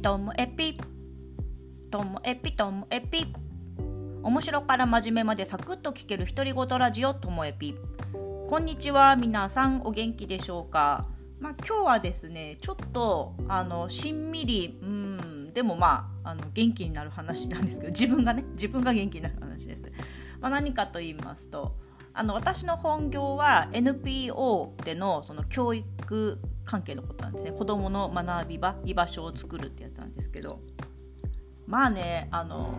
ピともエピともエピともエピ。面白から真面目までサクッと聞ける独り言ラジオともエピ。こんにちは皆さんお元気でしょうか？まあ、今日はですねちょっとあのしんみりうんでもまああの元気になる話なんですけど自分がね自分が元気になる話です、まあ、何かと言いますとあの私の本業は NPO でのその教育関係のことなんですね。子どもの学び場居場所を作るってやつなんですけど。まあねあの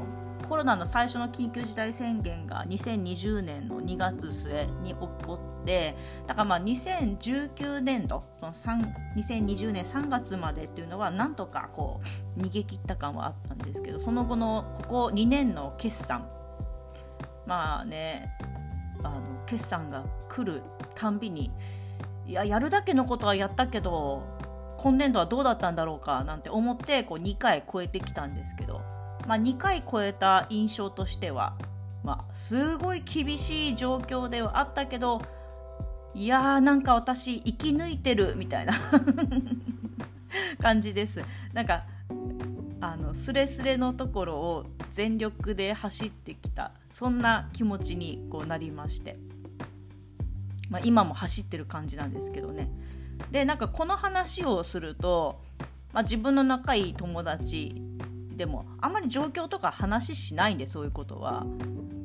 コロナの最初の緊急事態宣言が2020年の2月末に起こってだからまあ2019年度その2020年3月までっていうのはなんとかこう逃げ切った感はあったんですけどその後のここ2年の決算。まあねあの決算が来るたんびにいややるだけのことはやったけど今年度はどうだったんだろうかなんて思ってこう2回超えてきたんですけど。まあ、2回超えた印象としては、まあ、すごい厳しい状況ではあったけどいやーなんか私生き抜いてるみたいな 感じです。なんかあのスレスレのところを全力で走ってきたそんな気持ちにこうなりまして、まあ、今も走ってる感じなんですけどね。でなんかこの話をすると、まあ、自分の仲いい友達でもあんまり状況とか話しないんでそういうことは。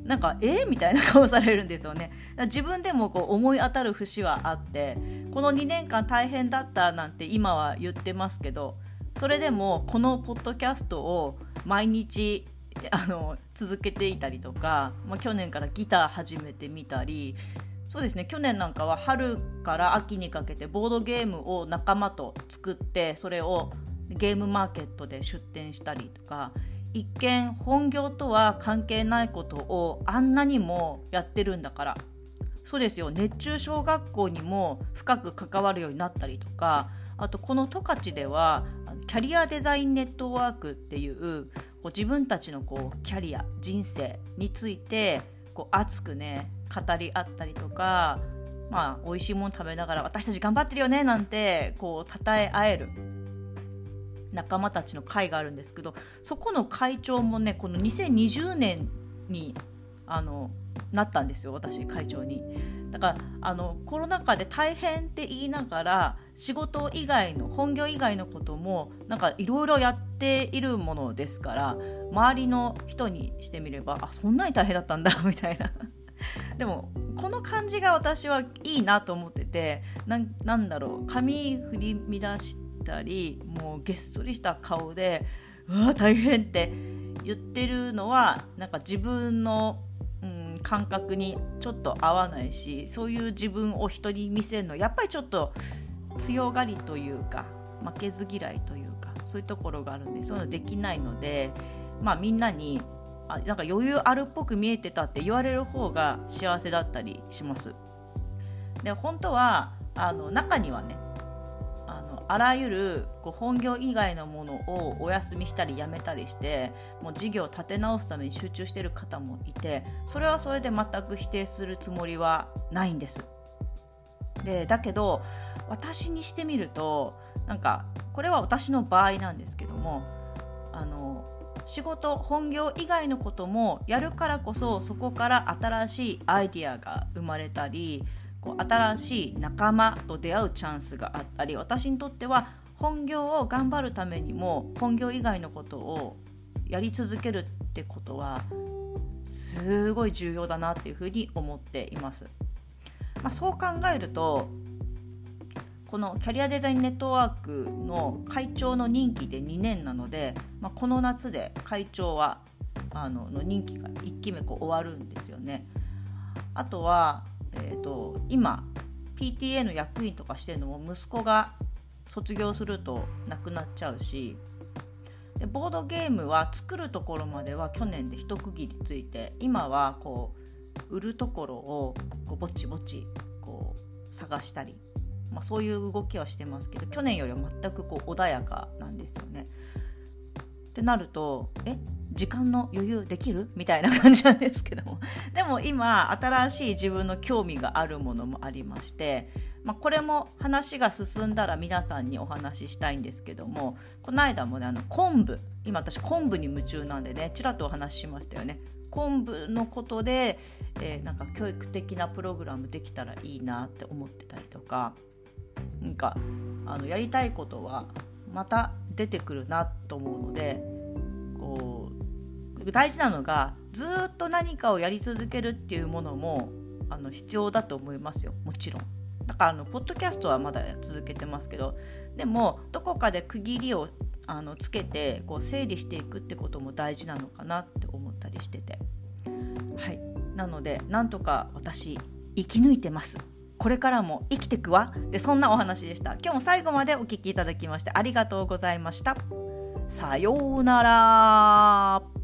なんかえみたいな顔されるんですよね。自分でもこう思い当たる節はあってこの2年間大変だったなんて今は言ってますけどそれでもこのポッドキャストを毎日あの続けていたりとか、まあ、去年からギター始めてみたりそうですね。去年なんかは春から秋にかけてボードゲームを仲間と作ってそれをゲームマーケットで出店したりとか一見本業とは関係ないことをあんなにもやってるんだから。そうですよ。熱中小学校にも深く関わるようになったりとかあとこの十勝ではキャリアデザインネットワークっていうこう自分たちのこうキャリア人生についてこう熱くね語り合ったりとかまあ美味しいもの食べながら私たち頑張ってるよねなんてこう称え合える仲間たちの会があるんですけどそこの会長もねこの2020年にあのなったんですよ私会長に。だからあのコロナ禍で大変って言いながら仕事以外の本業以外のこともなんかいろいろやっているものですから周りの人にしてみればあそんなに大変だったんだみたいな。でもこの感じが私はいいなと思っててなんだろう髪振り乱したりもうげっそりした顔で「うわ大変」って言ってるのはなんか自分の、うん、感覚にちょっと合わないしそういう自分を人に見せるのやっぱりちょっと強がりというか負けず嫌いというかそういうところがあるんでそういうのできないので、まあ、みんなになんか余裕あるっぽく見えてたって言われる方が幸せだったりします。で本当はあの中にはねあのあらゆるこう本業以外のものをお休みしたりやめたりしてもう事業を立て直すために集中してる方もいてそれはそれで全く否定するつもりはないんです。でだけど私にしてみるとなんかこれは私の場合なんですけどもあの仕事本業以外のこともやるからこそそこから新しいアイディアが生まれたりこう新しい仲間と出会うチャンスがあったり私にとっては本業を頑張るためにも本業以外のことをやり続けるってことはすごい重要だなっていうふうに思っています。まあ、そう考えるとこのキャリアデザインネットワークの会長の任期で2年なので、まあ、この夏で会長はあのの任期が1期目こう終わるんですよね。あとはえーと、今 PTA の役員とかしてるのも息子が卒業すると亡くなっちゃうしでボードゲームは作るところまでは去年で一区切りついて今はこう売るところをこうぼちぼちこう探したり、まあ、そういう動きはしてますけど去年よりは全くこう穏やかなんですよね。ってなるとえ時間の余裕できる？みたいな感じなんですけども。でも今新しい自分の興味があるものもありまして、まあ、これも話が進んだら皆さんにお話ししたいんですけどもこの間もねあの昆布。今私昆布に夢中なんでねちらっとお話ししましたよね。昆布のことで、えー、なんか教育的なプログラムできたらいいなって思ってたりとかなんかあのやりたいことはまた出てくるなと思うのでこう大事なのがずっと何かをやり続けるっていうものもあの必要だと思いますよ。もちろん。だからあのポッドキャストはまだ続けてますけどでもどこかで区切りをあのつけてこう整理していくってことも大事なのかなって思ったりしてて。はい。なのでなんとか私生き抜いてます。これからも生きてくわ。でそんなお話でした。今日も最後までお聴きいただきましてありがとうございました。さようなら。